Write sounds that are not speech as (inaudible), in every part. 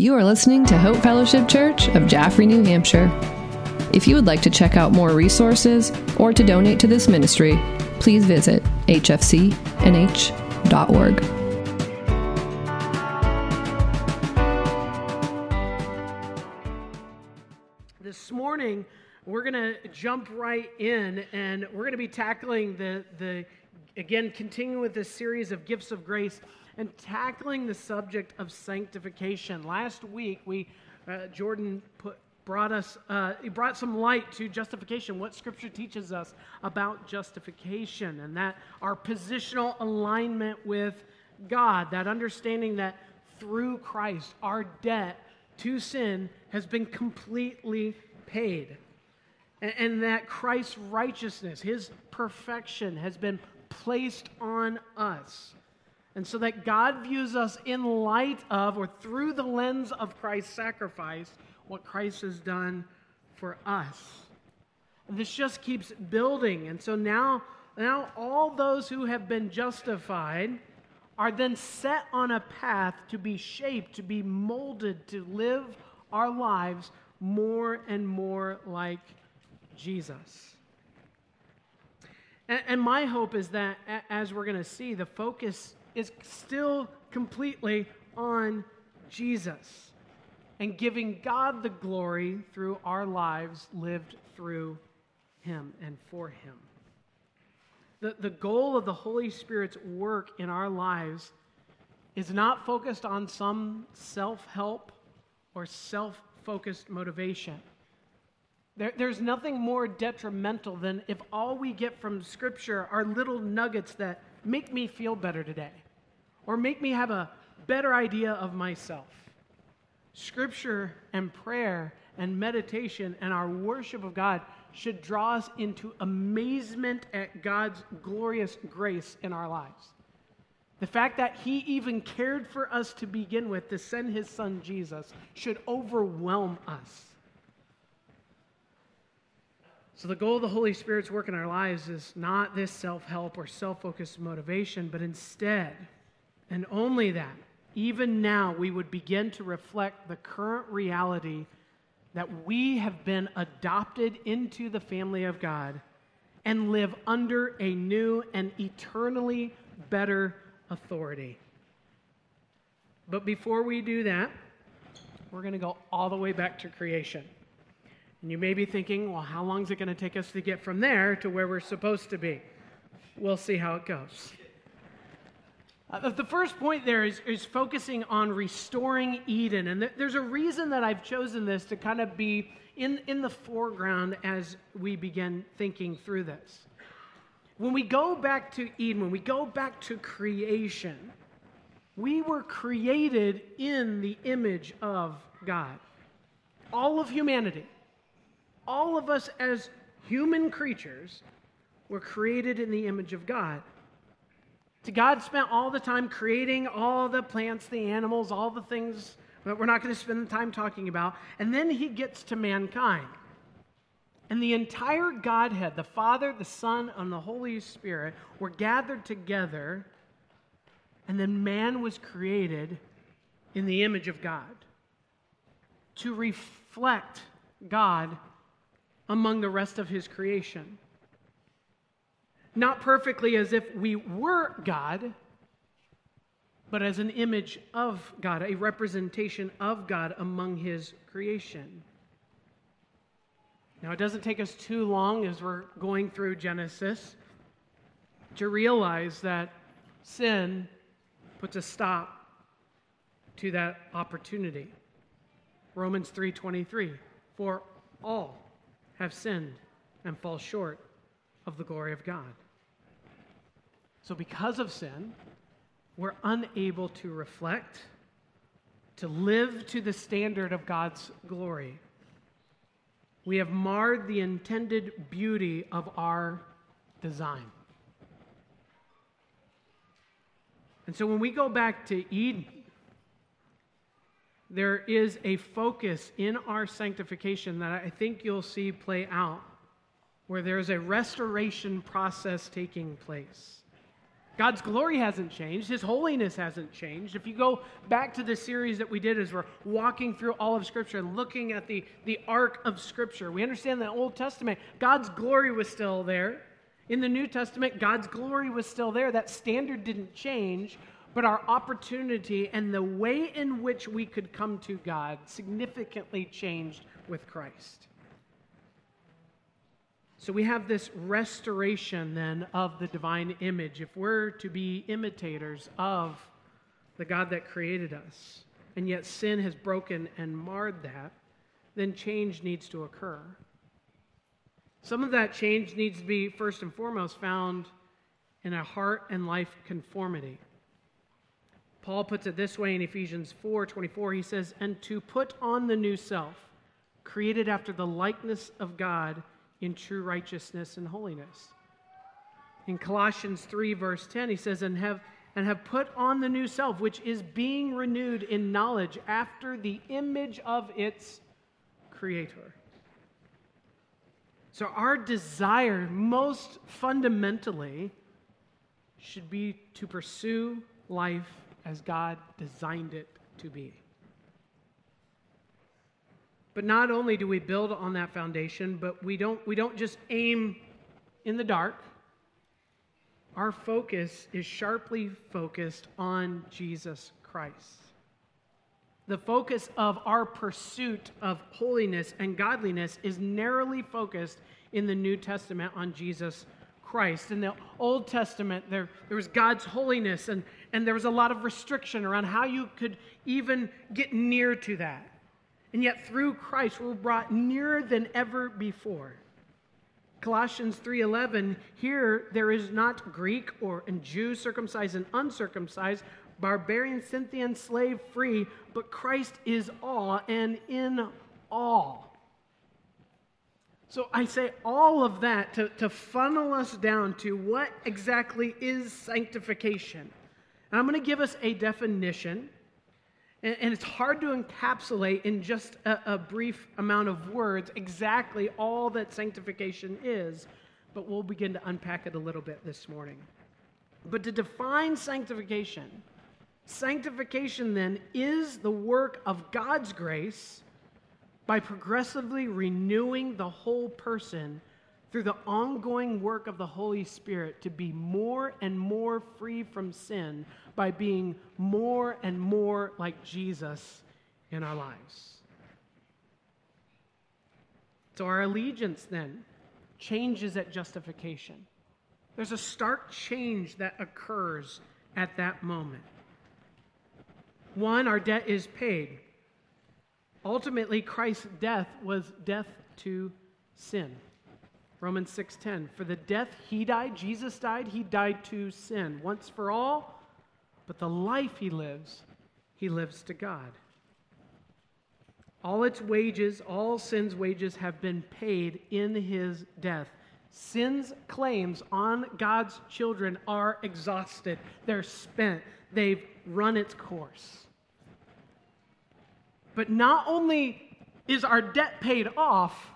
You are listening to Hope Fellowship Church of Jaffrey, New Hampshire. If you would like to check out more resources or to donate to this ministry, please visit hfcnh.org. This morning, we're going to jump right in and we're going to be tackling the, the again, continuing with this series of gifts of grace and tackling the subject of sanctification. Last week, we uh, Jordan put, brought us uh, he brought some light to justification, what Scripture teaches us about justification, and that our positional alignment with God, that understanding that through Christ our debt to sin has been completely paid. And, and that Christ's righteousness, his perfection, has been placed on us. And so that God views us in light of or through the lens of Christ's sacrifice, what Christ has done for us. And this just keeps building. And so now, now all those who have been justified are then set on a path to be shaped, to be molded, to live our lives more and more like Jesus. And, and my hope is that, as we're going to see, the focus is still completely on Jesus and giving God the glory through our lives lived through Him and for Him. The, the goal of the Holy Spirit's work in our lives is not focused on some self help or self focused motivation. There, there's nothing more detrimental than if all we get from Scripture are little nuggets that make me feel better today or make me have a better idea of myself. Scripture and prayer and meditation and our worship of God should draw us into amazement at God's glorious grace in our lives. The fact that He even cared for us to begin with, to send His Son Jesus, should overwhelm us. So, the goal of the Holy Spirit's work in our lives is not this self help or self focused motivation, but instead, and only that, even now, we would begin to reflect the current reality that we have been adopted into the family of God and live under a new and eternally better authority. But before we do that, we're going to go all the way back to creation. And you may be thinking, well, how long is it going to take us to get from there to where we're supposed to be? We'll see how it goes. Uh, the first point there is, is focusing on restoring Eden. And th- there's a reason that I've chosen this to kind of be in, in the foreground as we begin thinking through this. When we go back to Eden, when we go back to creation, we were created in the image of God. All of humanity, all of us as human creatures, were created in the image of God. God spent all the time creating all the plants, the animals, all the things that we're not going to spend the time talking about. And then he gets to mankind. And the entire Godhead, the Father, the Son, and the Holy Spirit, were gathered together. And then man was created in the image of God to reflect God among the rest of his creation not perfectly as if we were God, but as an image of God, a representation of God among his creation. Now, it doesn't take us too long as we're going through Genesis to realize that sin puts a stop to that opportunity. Romans 3:23 For all have sinned and fall short of the glory of God. So, because of sin, we're unable to reflect, to live to the standard of God's glory. We have marred the intended beauty of our design. And so, when we go back to Eden, there is a focus in our sanctification that I think you'll see play out, where there's a restoration process taking place. God's glory hasn't changed. His holiness hasn't changed. If you go back to the series that we did as we're walking through all of Scripture and looking at the, the arc of Scripture, we understand that the Old Testament, God's glory was still there. In the New Testament, God's glory was still there. That standard didn't change, but our opportunity and the way in which we could come to God significantly changed with Christ. So we have this restoration then of the divine image. If we're to be imitators of the God that created us, and yet sin has broken and marred that, then change needs to occur. Some of that change needs to be, first and foremost, found in a heart and life conformity. Paul puts it this way in Ephesians 4 24. He says, And to put on the new self, created after the likeness of God in true righteousness and holiness. In Colossians 3, verse 10, he says, And have and have put on the new self, which is being renewed in knowledge after the image of its creator. So, our desire, most fundamentally, should be to pursue life as God designed it to be. But not only do we build on that foundation, but we don't, we don't just aim in the dark. Our focus is sharply focused on Jesus Christ. The focus of our pursuit of holiness and godliness is narrowly focused in the New Testament on Jesus Christ. In the Old Testament, there, there was God's holiness, and, and there was a lot of restriction around how you could even get near to that. And yet, through Christ, we're brought nearer than ever before. Colossians 3:11 here there is not Greek or and Jew circumcised and uncircumcised barbarian Scythian slave free but Christ is all and in all so I say all of that to, to funnel us down to what exactly is sanctification. And I'm going to give us a definition. And, and it's hard to encapsulate in just a, a brief amount of words exactly all that sanctification is. But we'll begin to unpack it a little bit this morning. But to define sanctification, sanctification then is the work of God's grace by progressively renewing the whole person through the ongoing work of the Holy Spirit to be more and more free from sin by being more and more like Jesus in our lives. So our allegiance then changes at justification. There's a stark change that occurs at that moment. One, our debt is paid. Ultimately, Christ's death was death to sin. Romans 6:10 For the death he died, Jesus died, he died to sin once for all, but the life he lives, he lives to God. All its wages, all sin's wages have been paid in his death. Sin's claims on God's children are exhausted. They're spent. They've run its course. But not only is our debt paid off,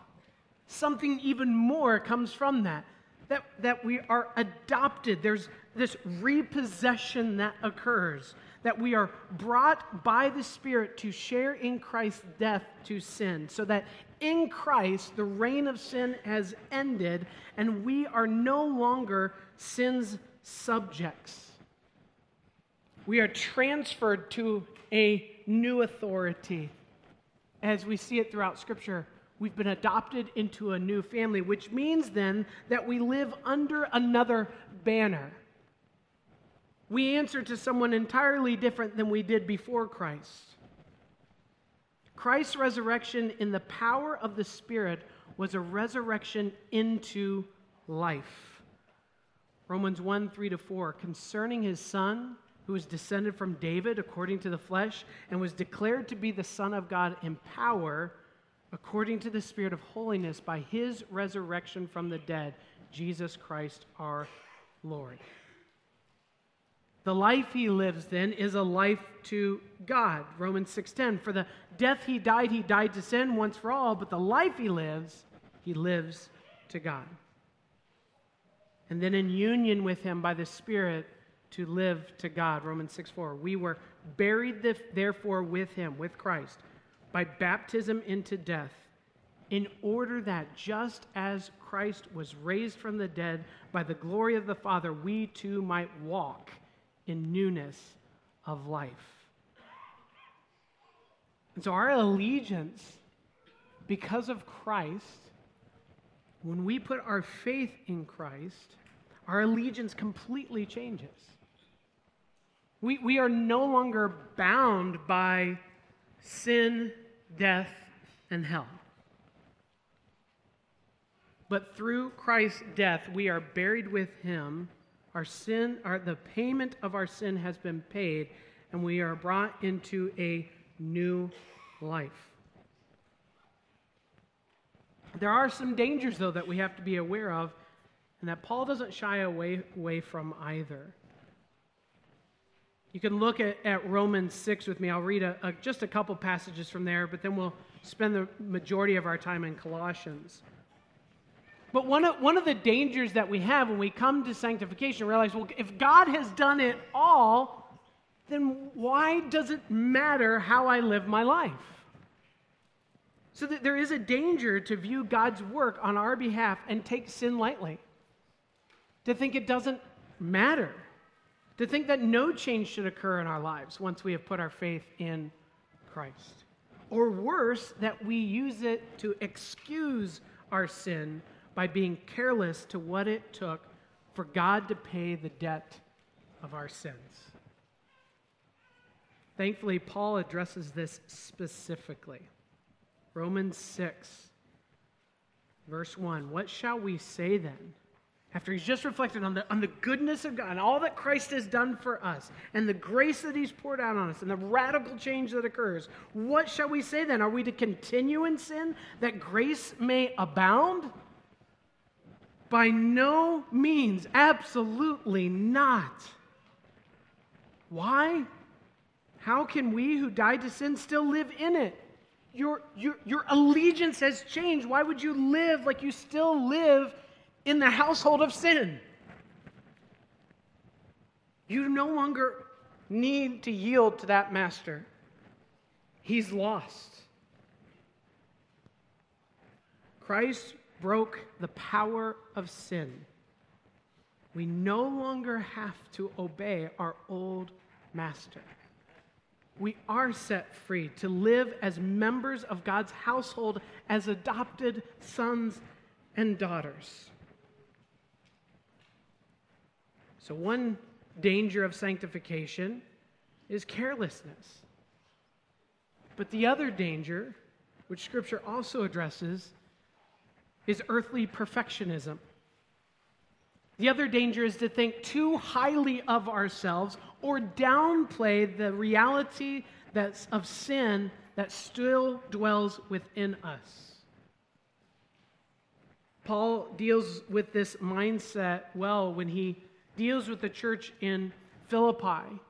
something even more comes from that. That, that we are adopted. There's this repossession that occurs, that we are brought by the Spirit to share in Christ's death to sin, so that in Christ the reign of sin has ended and we are no longer sin's subjects. We are transferred to a new authority. As we see it throughout Scripture, we've been adopted into a new family, which means then that we live under another banner. We answer to someone entirely different than we did before Christ. Christ's resurrection in the power of the Spirit was a resurrection into life. Romans 1 3 to 4, concerning his son who was descended from David according to the flesh and was declared to be the Son of God in power according to the Spirit of holiness by his resurrection from the dead, Jesus Christ our Lord. The life he lives then is a life to God. Romans 6:10 For the death he died he died to sin once for all, but the life he lives he lives to God. And then in union with him by the Spirit to live to God. Romans 6 4. We were buried, therefore, with him, with Christ, by baptism into death, in order that just as Christ was raised from the dead by the glory of the Father, we too might walk in newness of life. And so our allegiance, because of Christ, when we put our faith in Christ, our allegiance completely changes. We, we are no longer bound by sin, death, and hell. But through Christ's death, we are buried with him. Our sin, our, the payment of our sin has been paid, and we are brought into a new life. There are some dangers, though, that we have to be aware of, and that Paul doesn't shy away, away from either. You can look at, at Romans 6 with me. I'll read a, a, just a couple passages from there, but then we'll spend the majority of our time in Colossians. But one of, one of the dangers that we have when we come to sanctification, realize, well, if God has done it all, then why does it matter how I live my life? So that there is a danger to view God's work on our behalf and take sin lightly, to think it doesn't matter to think that no change should occur in our lives once we have put our faith in Christ. Or worse, that we use it to excuse our sin by being careless to what it took for God to pay the debt of our sins. Thankfully, Paul addresses this specifically. Romans 6, verse 1. What shall we say then? After he's just reflected on the, on the goodness of God and all that Christ has done for us and the grace that he's poured out on us and the radical change that occurs, what shall we say then? Are we to continue in sin that grace may abound? By no means, absolutely not. Why? How can we who died to sin still live in it? Your, your, your allegiance has changed. Why would you live like you still live in the household of sin. You no longer need to yield to that master, he's lost. Christ broke the power of sin. We no longer have to obey our old master. We are set free to live as members of God's household, as adopted sons and daughters. So, one danger of sanctification is carelessness. But the other danger, which Scripture also addresses, is earthly perfectionism. The other danger is to think too highly of ourselves or downplay the reality that's of sin that still dwells within us. Paul deals with this mindset well when he deals with the church in Philippi.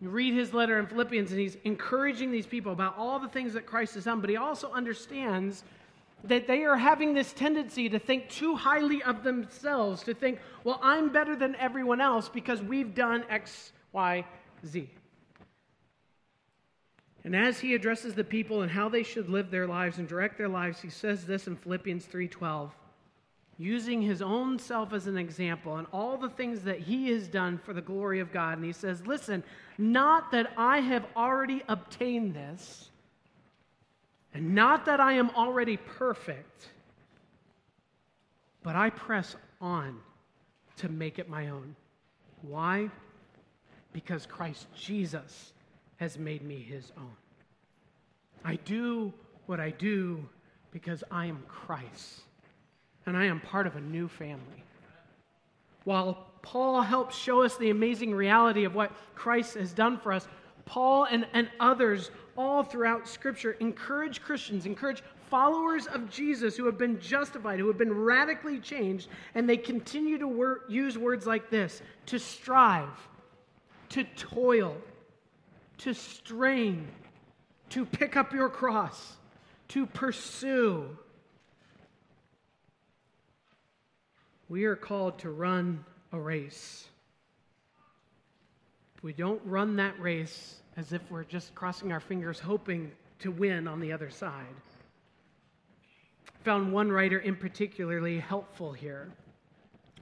You read his letter in Philippians, and he's encouraging these people about all the things that Christ has done, but he also understands that they are having this tendency to think too highly of themselves, to think, well, I'm better than everyone else because we've done X, Y, Z. And as he addresses the people and how they should live their lives and direct their lives, he says this in Philippians 3:12 using his own self as an example and all the things that he has done for the glory of God. And he says, Listen, not that I have already obtained this, and not that I am already perfect, but I press on to make it my own. Why? Because Christ Jesus has made me his own. I do what I do because I am Christ and I am part of a new family. While Paul helps show us the amazing reality of what Christ has done for us, Paul and, and others all throughout Scripture encourage Christians, encourage followers of Jesus who have been justified, who have been radically changed, and they continue to wor- use words like this to strive, to toil, to strain, to pick up your cross, to pursue, We are called to run a race. we don't run that race as if we're just crossing our fingers hoping to win on the other side. Found one writer in particularly helpful here,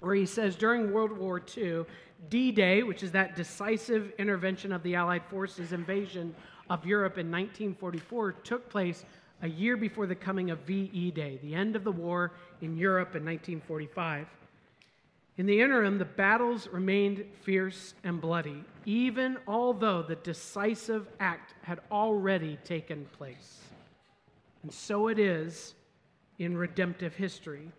where he says during World War II, D Day, which is that decisive intervention of the Allied forces invasion of Europe in 1944, took place a year before the coming of VE Day, the end of the war in Europe in 1945. In the interim, the battles remained fierce and bloody, even although the decisive act had already taken place. And so it is in redemptive history.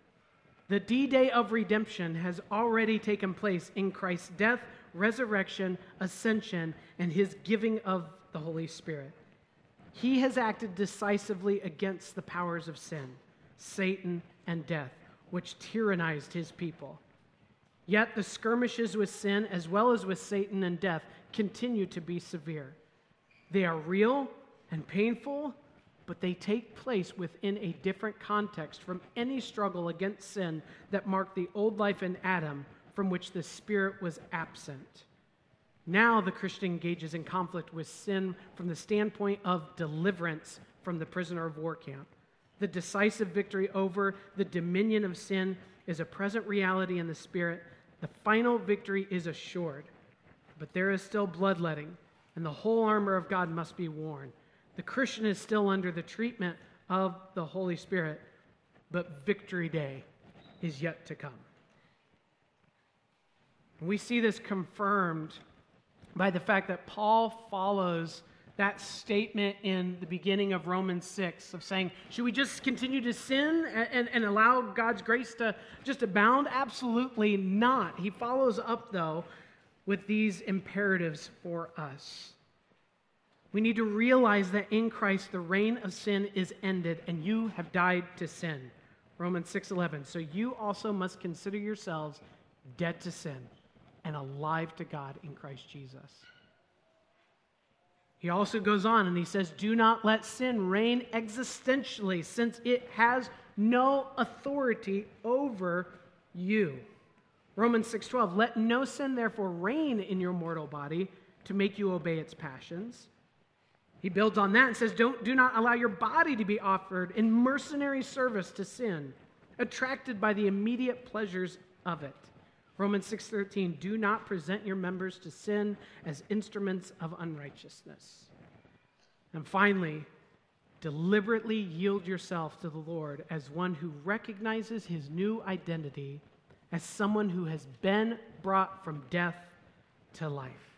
The D Day of redemption has already taken place in Christ's death, resurrection, ascension, and his giving of the Holy Spirit. He has acted decisively against the powers of sin, Satan, and death, which tyrannized his people. Yet the skirmishes with sin, as well as with Satan and death, continue to be severe. They are real and painful, but they take place within a different context from any struggle against sin that marked the old life in Adam, from which the Spirit was absent. Now the Christian engages in conflict with sin from the standpoint of deliverance from the prisoner of war camp. The decisive victory over the dominion of sin is a present reality in the Spirit the final victory is assured, but there is still bloodletting, and the whole armor of God must be worn. The Christian is still under the treatment of the Holy Spirit, but victory day is yet to come. We see this confirmed by the fact that Paul follows that statement in the beginning of Romans 6 of saying, should we just continue to sin and, and, and, allow God's grace to just abound? Absolutely not. He follows up, though, with these imperatives for us. We need to realize that in Christ the reign of sin is ended and you have died to sin. Romans 6:11. So you also must consider yourselves dead to sin and alive to God in Christ Jesus. He also goes on and he says, Do not let sin reign existentially, since it has no authority over you. Romans 6:12 Let no sin therefore reign in your mortal body to make you obey its passions. He builds on that and says, Don't do not allow your body to be offered in mercenary service to sin, attracted by the immediate pleasures of it. Romans 6:13 Do not present your members to sin as instruments of unrighteousness. And finally, deliberately yield yourself to the Lord as one who recognizes his new identity as someone who has been brought from death to life.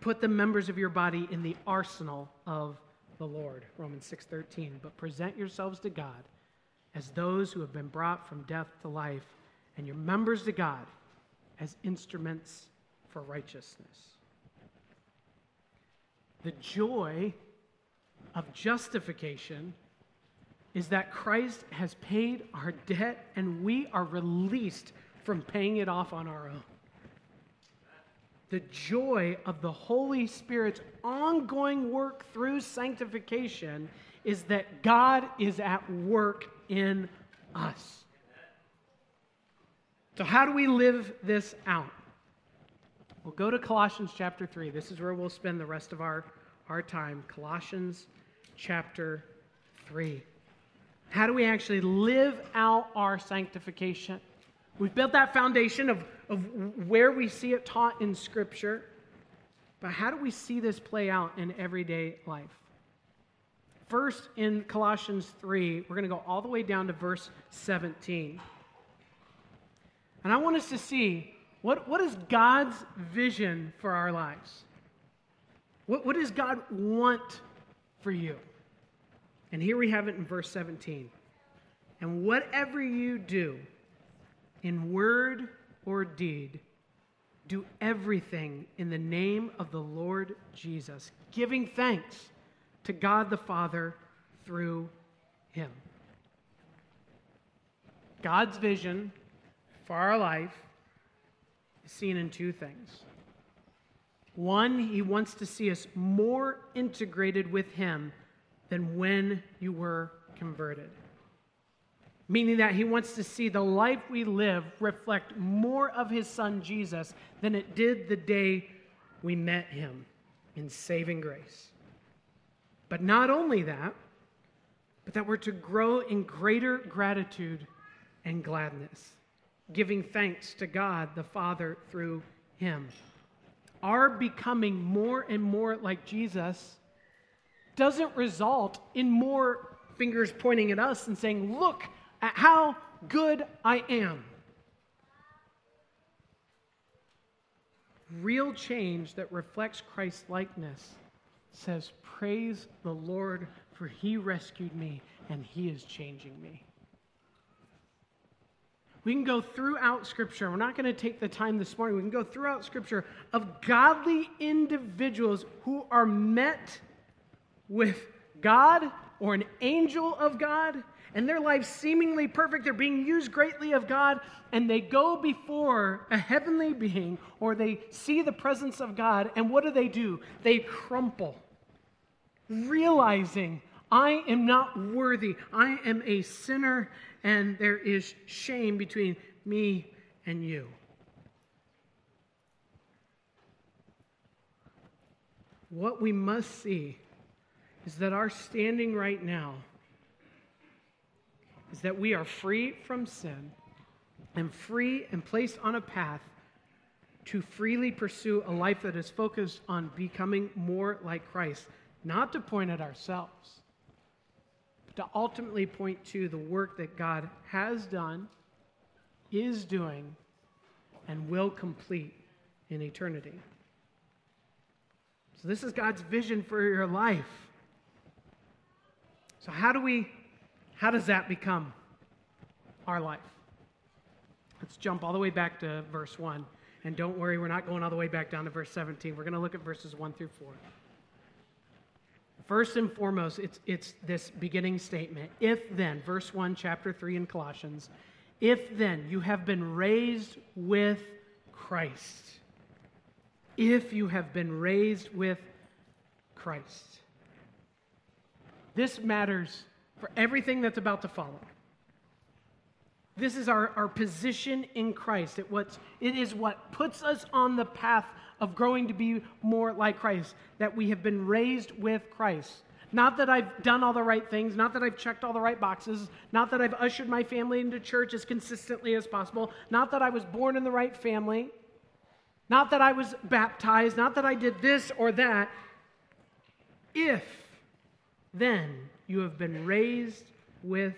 Put the members of your body in the arsenal of the Lord, Romans 6:13, but present yourselves to God as those who have been brought from death to life and your members to God as instruments for righteousness. The joy of justification is that Christ has paid our debt and we are released from paying it off on our own. The joy of the Holy Spirit's ongoing work through sanctification is that God is at work in us. So, how do we live this out? We'll go to Colossians chapter 3. This is where we'll spend the rest of our, our time. Colossians chapter 3. How do we actually live out our sanctification? We've built that foundation of, of where we see it taught in Scripture, but how do we see this play out in everyday life? First, in Colossians 3, we're going to go all the way down to verse 17. And I want us to see what, what is God's vision for our lives? What, what does God want for you? And here we have it in verse 17. And whatever you do, in word or deed, do everything in the name of the Lord Jesus, giving thanks to God the Father through him. God's vision for our life is seen in two things. One, he wants to see us more integrated with him than when you were converted. Meaning that he wants to see the life we live reflect more of his son Jesus than it did the day we met him in saving grace. But not only that, but that we're to grow in greater gratitude and gladness, giving thanks to God the Father through him. Our becoming more and more like Jesus doesn't result in more fingers pointing at us and saying, Look at how good I am. Real change that reflects Christ's likeness says, Praise the Lord, for he rescued me and he is changing me. We can go throughout Scripture. We're not going to take the time this morning. We can go throughout Scripture of godly individuals who are met with God or an angel of God, and their lives seemingly perfect. They're being used greatly of God, and they go before a heavenly being or they see the presence of God, and what do they do? They crumple, realizing, I am not worthy. I am a sinner, and there is shame between me and you. What we must see is that our standing right now is that we are free from sin and free and placed on a path to freely pursue a life that is focused on becoming more like Christ, not to point at ourselves, to ultimately point to the work that God has done, is doing, and will complete in eternity. So, this is God's vision for your life. So how do we how does that become our life? Let's jump all the way back to verse 1. And don't worry, we're not going all the way back down to verse 17. We're going to look at verses 1 through 4. First and foremost, it's, it's this beginning statement. If then, verse 1, chapter 3 in Colossians, if then you have been raised with Christ, if you have been raised with Christ. This matters for everything that's about to follow. This is our, our position in Christ. It, what's, it is what puts us on the path of growing to be more like Christ, that we have been raised with Christ. Not that I've done all the right things, not that I've checked all the right boxes, not that I've ushered my family into church as consistently as possible, not that I was born in the right family, not that I was baptized, not that I did this or that. If then you have been raised with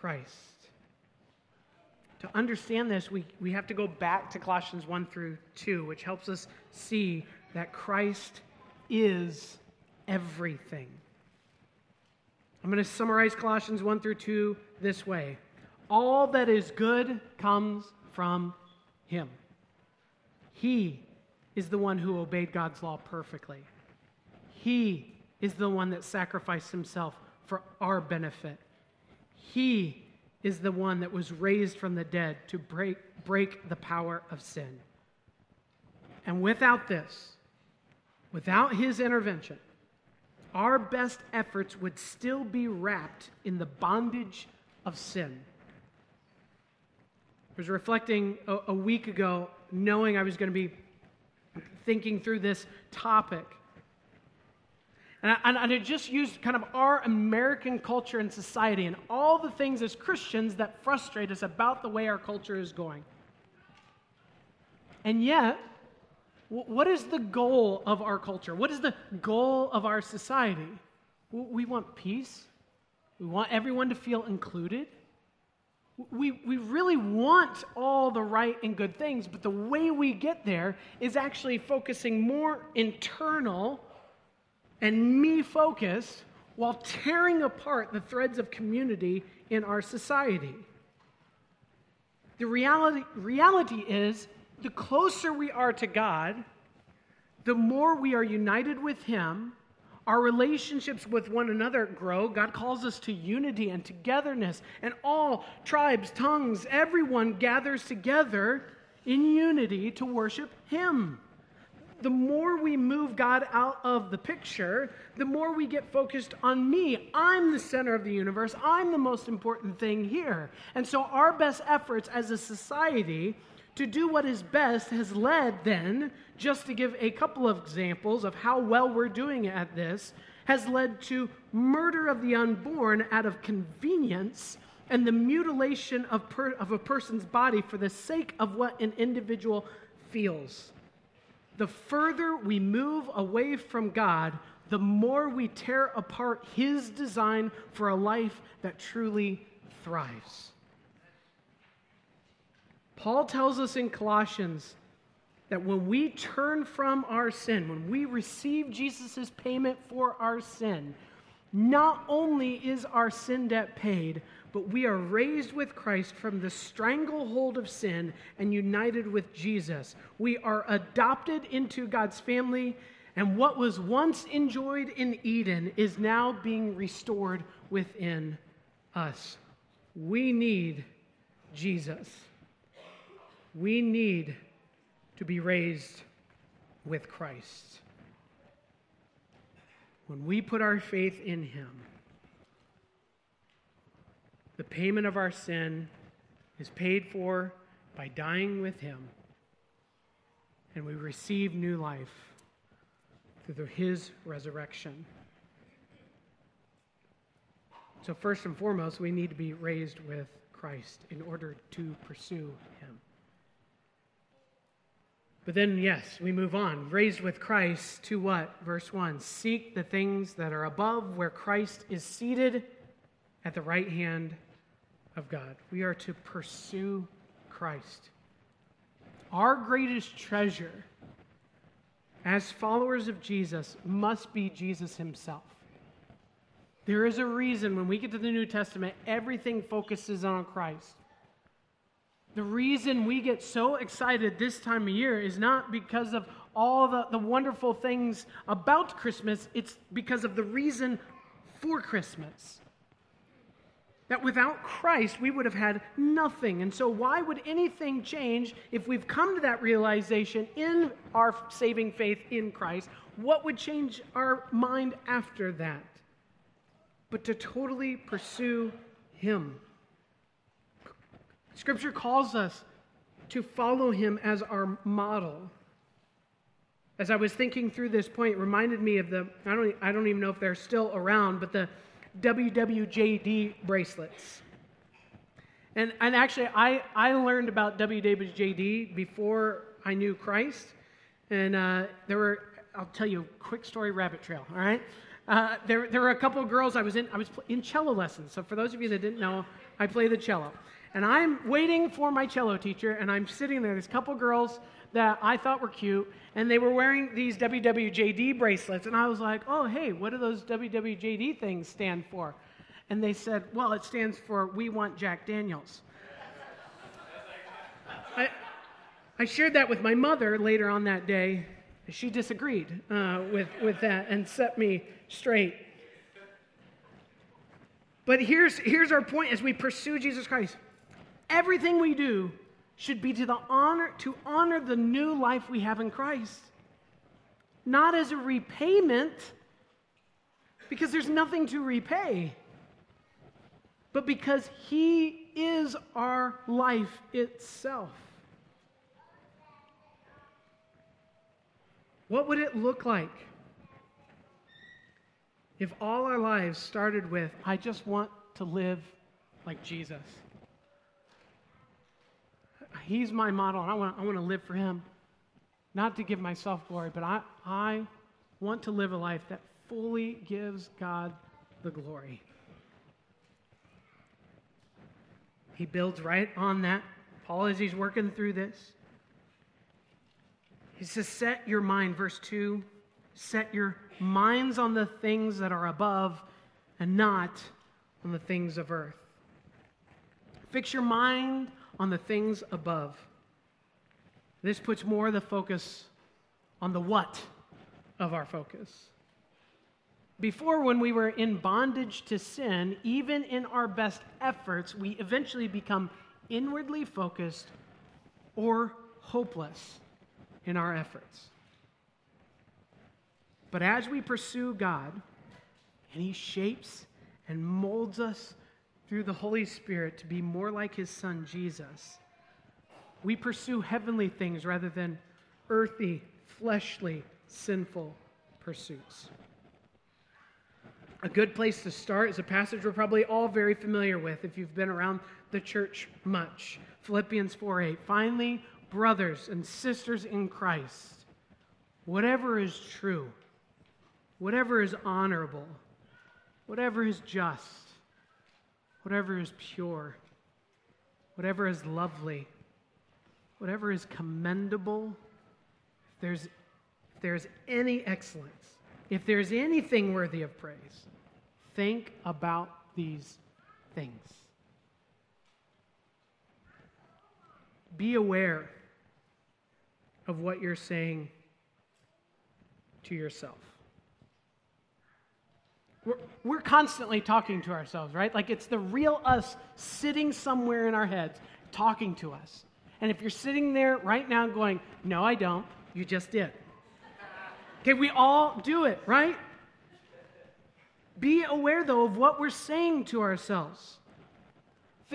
Christ. To understand this, we, we have to go back to Colossians 1 through 2, which helps us see that Christ is everything. I'm going to summarize Colossians 1 through 2 this way All that is good comes from Him. He is the one who obeyed God's law perfectly. He is the one that sacrificed himself for our benefit. He is the one that was raised from the dead to break, break the power of sin. And without this, without his intervention, our best efforts would still be wrapped in the bondage of sin. I was reflecting a, a week ago, knowing I was going to be thinking through this topic. And I, and I just used kind of our American culture and society and all the things as Christians that frustrate us about the way our culture is going. And yet, what is the goal of our culture? What is the goal of our society? We want peace. We want everyone to feel included. We, we really want all the right and good things, but the way we get there is actually focusing more internal and me focused while tearing apart the threads of community in our society. The reality, reality is the closer we are to God, the more we are united with Him, our relationships with one another grow. God calls us to unity and togetherness, and all tribes, tongues, everyone gathers together in unity to worship Him the more we move God out of the picture, the more we get focused on me. I'm the center of the universe. I'm the most important thing here. And so, our best efforts as a society to do what is best has led then, just to give a couple of examples of how well we're doing at this, has led to murder of the unborn out of convenience and the mutilation of, per, of a person's body for the sake of what an individual feels. The further we move away from God, the more we tear apart His design for a life that truly thrives. Paul tells us in Colossians that when we turn from our sin, when we receive Jesus' payment for our sin, not only is our sin debt paid, but we are raised with Christ from the stranglehold of sin and united with Jesus. We are adopted into God's family, and what was once enjoyed in Eden is now being restored within us. We need Jesus. We need to be raised with Christ. When we put our faith in Him, the payment of our sin is paid for by dying with Him, and we receive new life through His resurrection. So, first and foremost, we need to be raised with Christ in order to pursue Him. But then, yes, we move on. Raised with Christ to what? Verse 1 Seek the things that are above, where Christ is seated at the right hand of God. We are to pursue Christ. Our greatest treasure as followers of Jesus must be Jesus himself. There is a reason when we get to the New Testament, everything focuses on Christ. The reason we get so excited this time of year is not because of all the, the wonderful things about Christmas, it's because of the reason for Christmas. That without Christ, we would have had nothing. And so, why would anything change if we've come to that realization in our saving faith in Christ? What would change our mind after that? But to totally pursue Him. Scripture calls us to follow him as our model. As I was thinking through this point, it reminded me of the, I don't, I don't even know if they're still around, but the WWJD bracelets. And, and actually, I, I learned about WWJD before I knew Christ. And uh, there were, I'll tell you a quick story rabbit trail, all right? Uh, there, there were a couple of girls I was in, I was in cello lessons. So for those of you that didn't know, I play the cello. And I'm waiting for my cello teacher, and I'm sitting there. There's a couple girls that I thought were cute, and they were wearing these WWJD bracelets. And I was like, oh, hey, what do those WWJD things stand for? And they said, well, it stands for We Want Jack Daniels. I, I shared that with my mother later on that day. She disagreed uh, with, with that and set me straight. But here's, here's our point as we pursue Jesus Christ. Everything we do should be to the honor to honor the new life we have in Christ. Not as a repayment because there's nothing to repay. But because he is our life itself. What would it look like if all our lives started with, I just want to live like Jesus? He's my model, and I want, I want to live for Him. Not to give myself glory, but I, I want to live a life that fully gives God the glory. He builds right on that. Paul, as he's working through this, he says, Set your mind, verse 2, set your minds on the things that are above and not on the things of earth. Fix your mind on the things above. This puts more of the focus on the what of our focus. Before, when we were in bondage to sin, even in our best efforts, we eventually become inwardly focused or hopeless in our efforts. But as we pursue God, and He shapes and molds us through the Holy Spirit to be more like his son Jesus, we pursue heavenly things rather than earthy, fleshly, sinful pursuits. A good place to start is a passage we're probably all very familiar with if you've been around the church much. Philippians 4 8. Finally, brothers and sisters in Christ, whatever is true, whatever is honorable, whatever is just, whatever is pure, whatever is lovely, whatever is commendable, if there's, if there's any excellence, if there's anything worthy of praise, think about these things. Be aware of what you're saying to yourself. We're, we're constantly talking to ourselves, right? Like it's the real us sitting somewhere in our heads talking to us. And if you're sitting there right now going, No, I don't, you just did. Okay, we all do it, right? Be aware, though, of what we're saying to ourselves.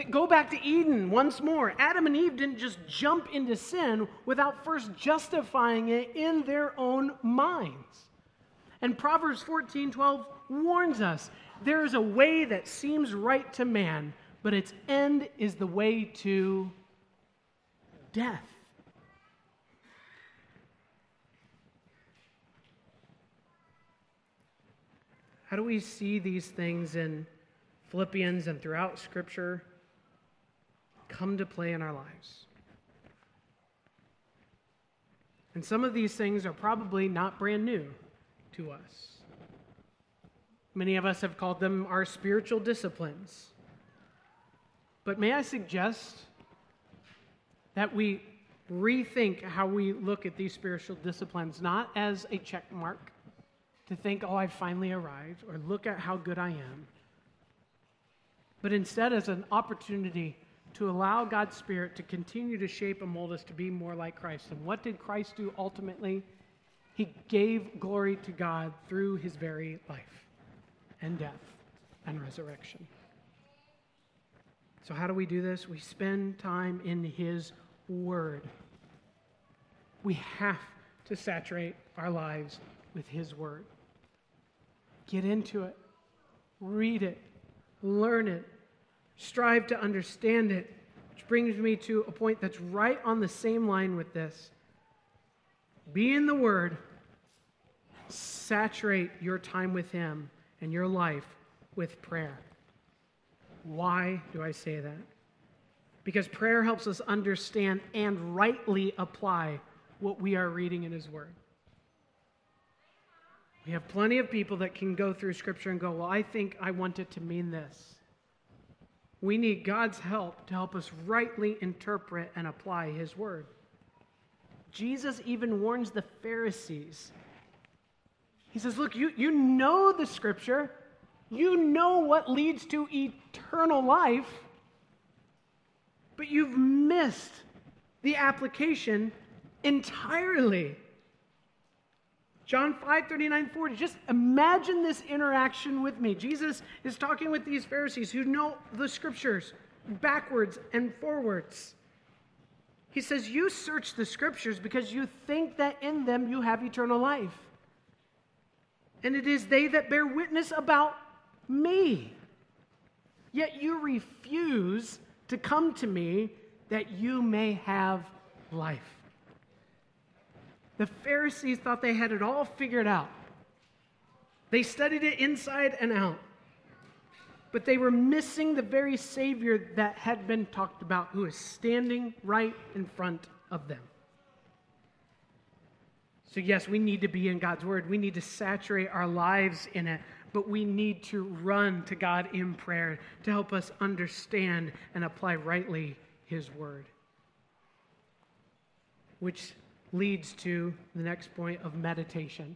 Go back to Eden once more. Adam and Eve didn't just jump into sin without first justifying it in their own minds. And Proverbs 14 12 warns us there is a way that seems right to man, but its end is the way to death. How do we see these things in Philippians and throughout Scripture come to play in our lives? And some of these things are probably not brand new to us. Many of us have called them our spiritual disciplines. But may I suggest that we rethink how we look at these spiritual disciplines, not as a check mark, to think, oh, I've finally arrived, or look at how good I am, but instead as an opportunity to allow God's Spirit to continue to shape and mold us to be more like Christ. And what did Christ do ultimately? He gave glory to God through his very life and death and resurrection. So, how do we do this? We spend time in His Word. We have to saturate our lives with His Word. Get into it, read it, learn it, strive to understand it. Which brings me to a point that's right on the same line with this. Be in the Word, saturate your time with Him and your life with prayer. Why do I say that? Because prayer helps us understand and rightly apply what we are reading in His Word. We have plenty of people that can go through Scripture and go, Well, I think I want it to mean this. We need God's help to help us rightly interpret and apply His Word. Jesus even warns the Pharisees. He says, Look, you, you know the Scripture, you know what leads to eternal life, but you've missed the application entirely. John 5, 39, 40. Just imagine this interaction with me. Jesus is talking with these Pharisees who know the scriptures backwards and forwards. He says, You search the scriptures because you think that in them you have eternal life. And it is they that bear witness about me. Yet you refuse to come to me that you may have life. The Pharisees thought they had it all figured out. They studied it inside and out. But they were missing the very Savior that had been talked about, who is standing right in front of them. So, yes, we need to be in God's Word. We need to saturate our lives in it, but we need to run to God in prayer to help us understand and apply rightly His Word. Which leads to the next point of meditation.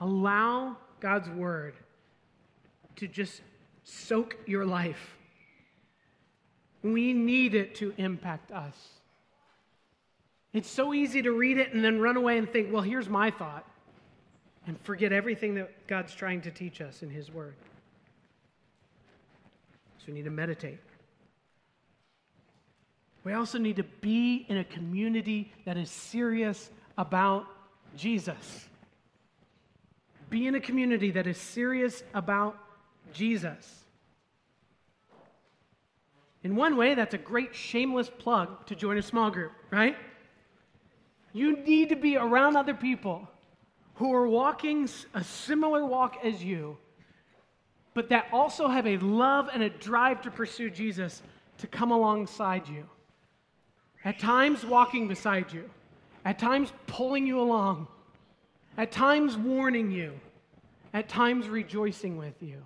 Allow God's word to just soak your life. We need it to impact us. It's so easy to read it and then run away and think, well, here's my thought, and forget everything that God's trying to teach us in His Word. So we need to meditate. We also need to be in a community that is serious about Jesus. Be in a community that is serious about Jesus. In one way, that's a great shameless plug to join a small group, right? You need to be around other people who are walking a similar walk as you, but that also have a love and a drive to pursue Jesus to come alongside you. At times, walking beside you, at times, pulling you along, at times, warning you, at times, rejoicing with you.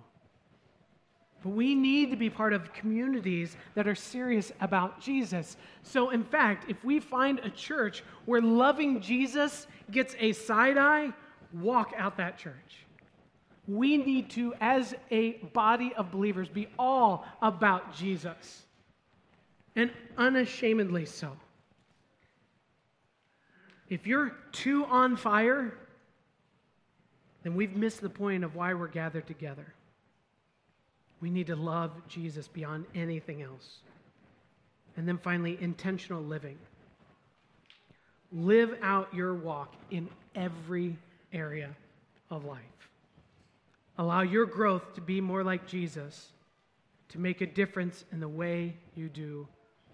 But we need to be part of communities that are serious about Jesus. So, in fact, if we find a church where loving Jesus gets a side eye, walk out that church. We need to, as a body of believers, be all about Jesus and unashamedly so. If you're too on fire, then we've missed the point of why we're gathered together. We need to love Jesus beyond anything else. And then finally, intentional living. Live out your walk in every area of life. Allow your growth to be more like Jesus, to make a difference in the way you do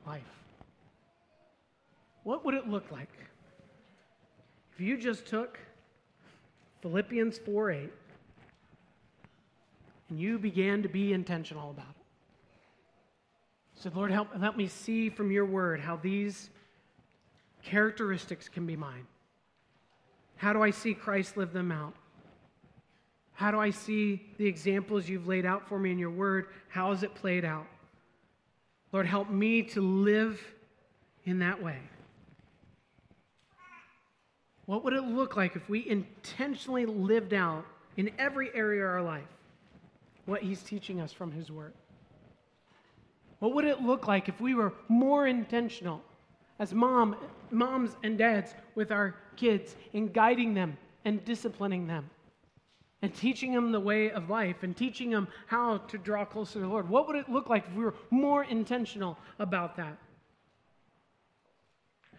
life. What would it look like if you just took Philippians 4 8 and you began to be intentional about it? Said, Lord, help, help me see from your word how these characteristics can be mine. How do I see Christ live them out? How do I see the examples you've laid out for me in your word? How is it played out? Lord, help me to live in that way. What would it look like if we intentionally lived out in every area of our life what He's teaching us from His Word? What would it look like if we were more intentional as mom, moms and dads with our kids in guiding them and disciplining them? and teaching them the way of life and teaching them how to draw closer to the Lord. What would it look like if we were more intentional about that?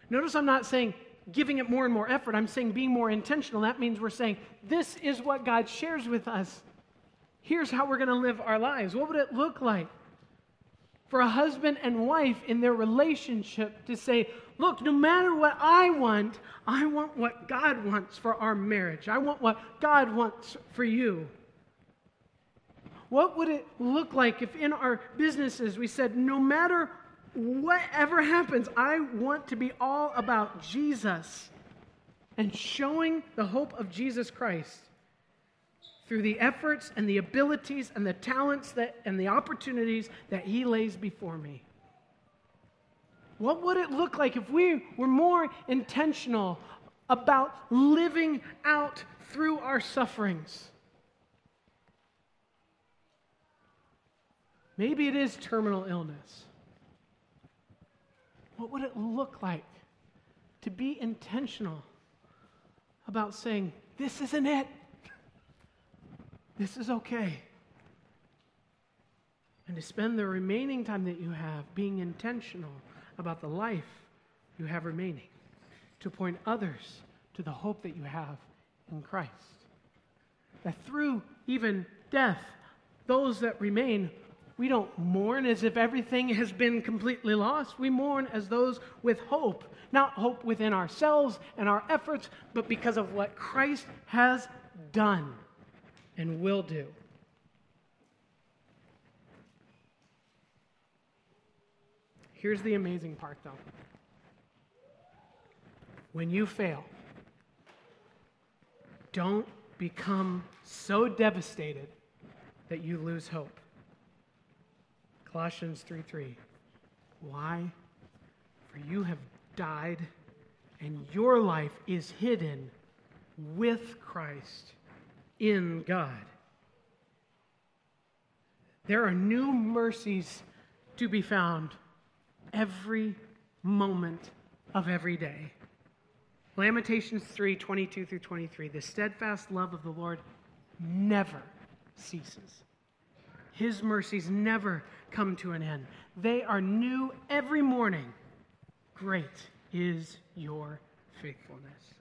Notice I'm not saying giving it more and more effort. I'm saying being more intentional. That means we're saying, this is what God shares with us. Here's how we're going to live our lives. What would it look like for a husband and wife in their relationship to say, look, no matter what I want, I want what God wants for our marriage. I want what God wants for you. What would it look like if in our businesses we said, no matter whatever happens, I want to be all about Jesus and showing the hope of Jesus Christ through the efforts and the abilities and the talents that, and the opportunities that He lays before me? What would it look like if we were more intentional about living out through our sufferings? Maybe it is terminal illness. What would it look like to be intentional about saying, This isn't it? This is okay. And to spend the remaining time that you have being intentional about the life you have remaining, to point others to the hope that you have in Christ. That through even death, those that remain, we don't mourn as if everything (laughs) has been completely lost. We mourn as those with hope, not hope within ourselves and our efforts, but because of what Christ has done and will do. Here's the amazing part, though. When you fail, don't become so devastated that you lose hope. Colossians 3 3. Why? For you have died, and your life is hidden with Christ in God. There are new mercies to be found every moment of every day. Lamentations 3 22 through 23. The steadfast love of the Lord never ceases. His mercies never come to an end. They are new every morning. great is your faithfulness.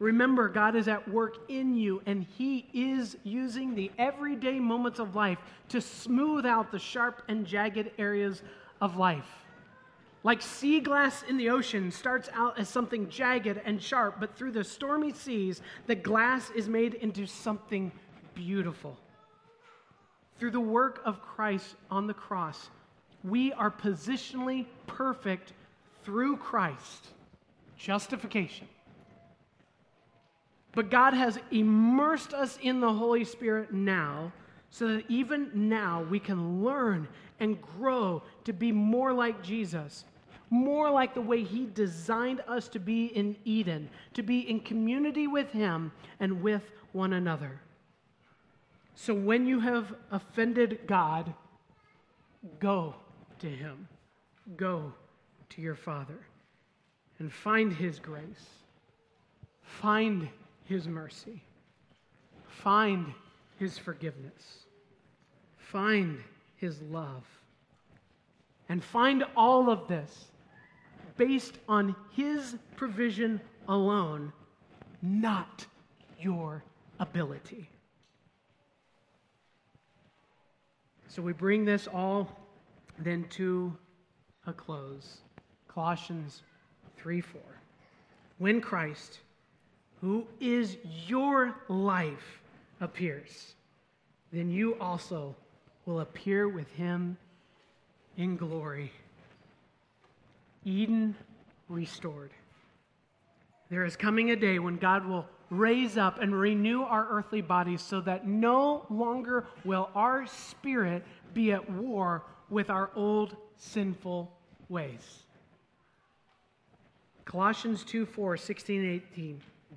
Remember, God is at work in you, and He is using the everyday moments of life to smooth out the sharp and jagged areas of life. Like sea glass in the ocean starts out as something jagged and sharp, but through the stormy seas, the glass is made into something beautiful. Through the work of Christ on the cross, we are positionally perfect through Christ. Justification. But God has immersed us in the Holy Spirit now so that even now we can learn and grow to be more like Jesus, more like the way He designed us to be in Eden, to be in community with Him and with one another. So when you have offended God, go to Him, go to your Father, and find His grace, find his mercy. Find His forgiveness. Find His love. And find all of this based on His provision alone, not your ability. So we bring this all then to a close. Colossians 3 4. When Christ, who is your life, appears, then you also will appear with him in glory. Eden restored. There is coming a day when God will raise up and renew our earthly bodies so that no longer will our spirit be at war with our old sinful ways. Colossians 2 4, 16 18.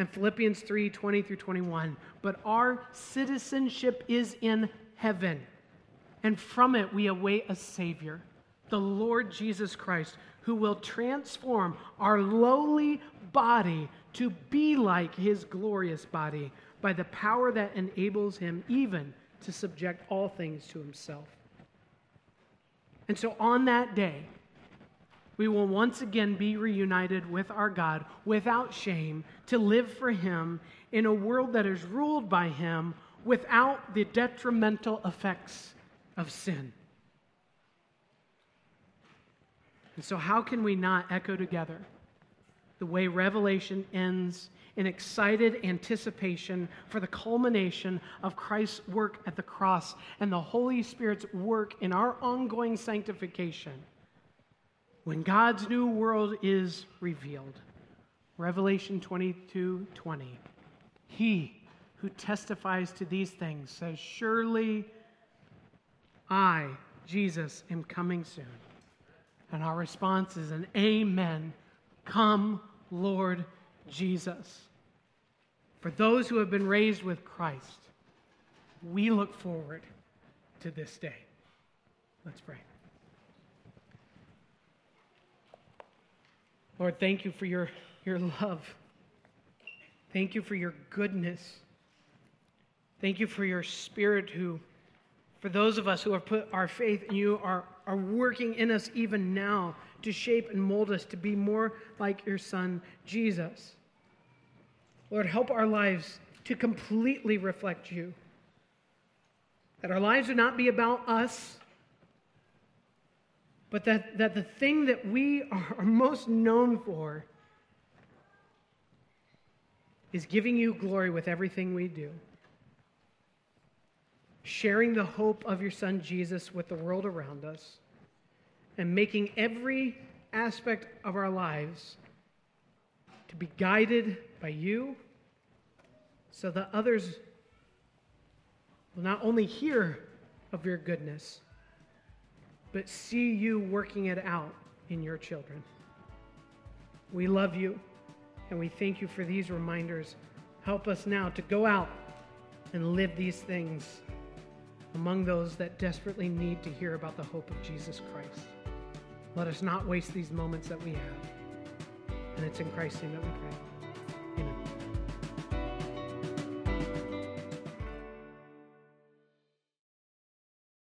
and Philippians 3 20 through 21. But our citizenship is in heaven, and from it we await a Savior, the Lord Jesus Christ, who will transform our lowly body to be like his glorious body by the power that enables him even to subject all things to himself. And so on that day, we will once again be reunited with our God without shame to live for Him in a world that is ruled by Him without the detrimental effects of sin. And so, how can we not echo together the way Revelation ends in excited anticipation for the culmination of Christ's work at the cross and the Holy Spirit's work in our ongoing sanctification? When God's new world is revealed. Revelation 22 20. He who testifies to these things says, Surely I, Jesus, am coming soon. And our response is an Amen. Come, Lord Jesus. For those who have been raised with Christ, we look forward to this day. Let's pray. Lord, thank you for your, your love. Thank you for your goodness. Thank you for your spirit who, for those of us who have put our faith in you, are, are working in us even now to shape and mold us to be more like your son, Jesus. Lord, help our lives to completely reflect you. That our lives would not be about us, but that, that the thing that we are most known for is giving you glory with everything we do, sharing the hope of your Son Jesus with the world around us, and making every aspect of our lives to be guided by you so that others will not only hear of your goodness but see you working it out in your children. We love you. And we thank you for these reminders. Help us now to go out and live these things among those that desperately need to hear about the hope of Jesus Christ. Let us not waste these moments that we have. And it's in Christ's name that we pray.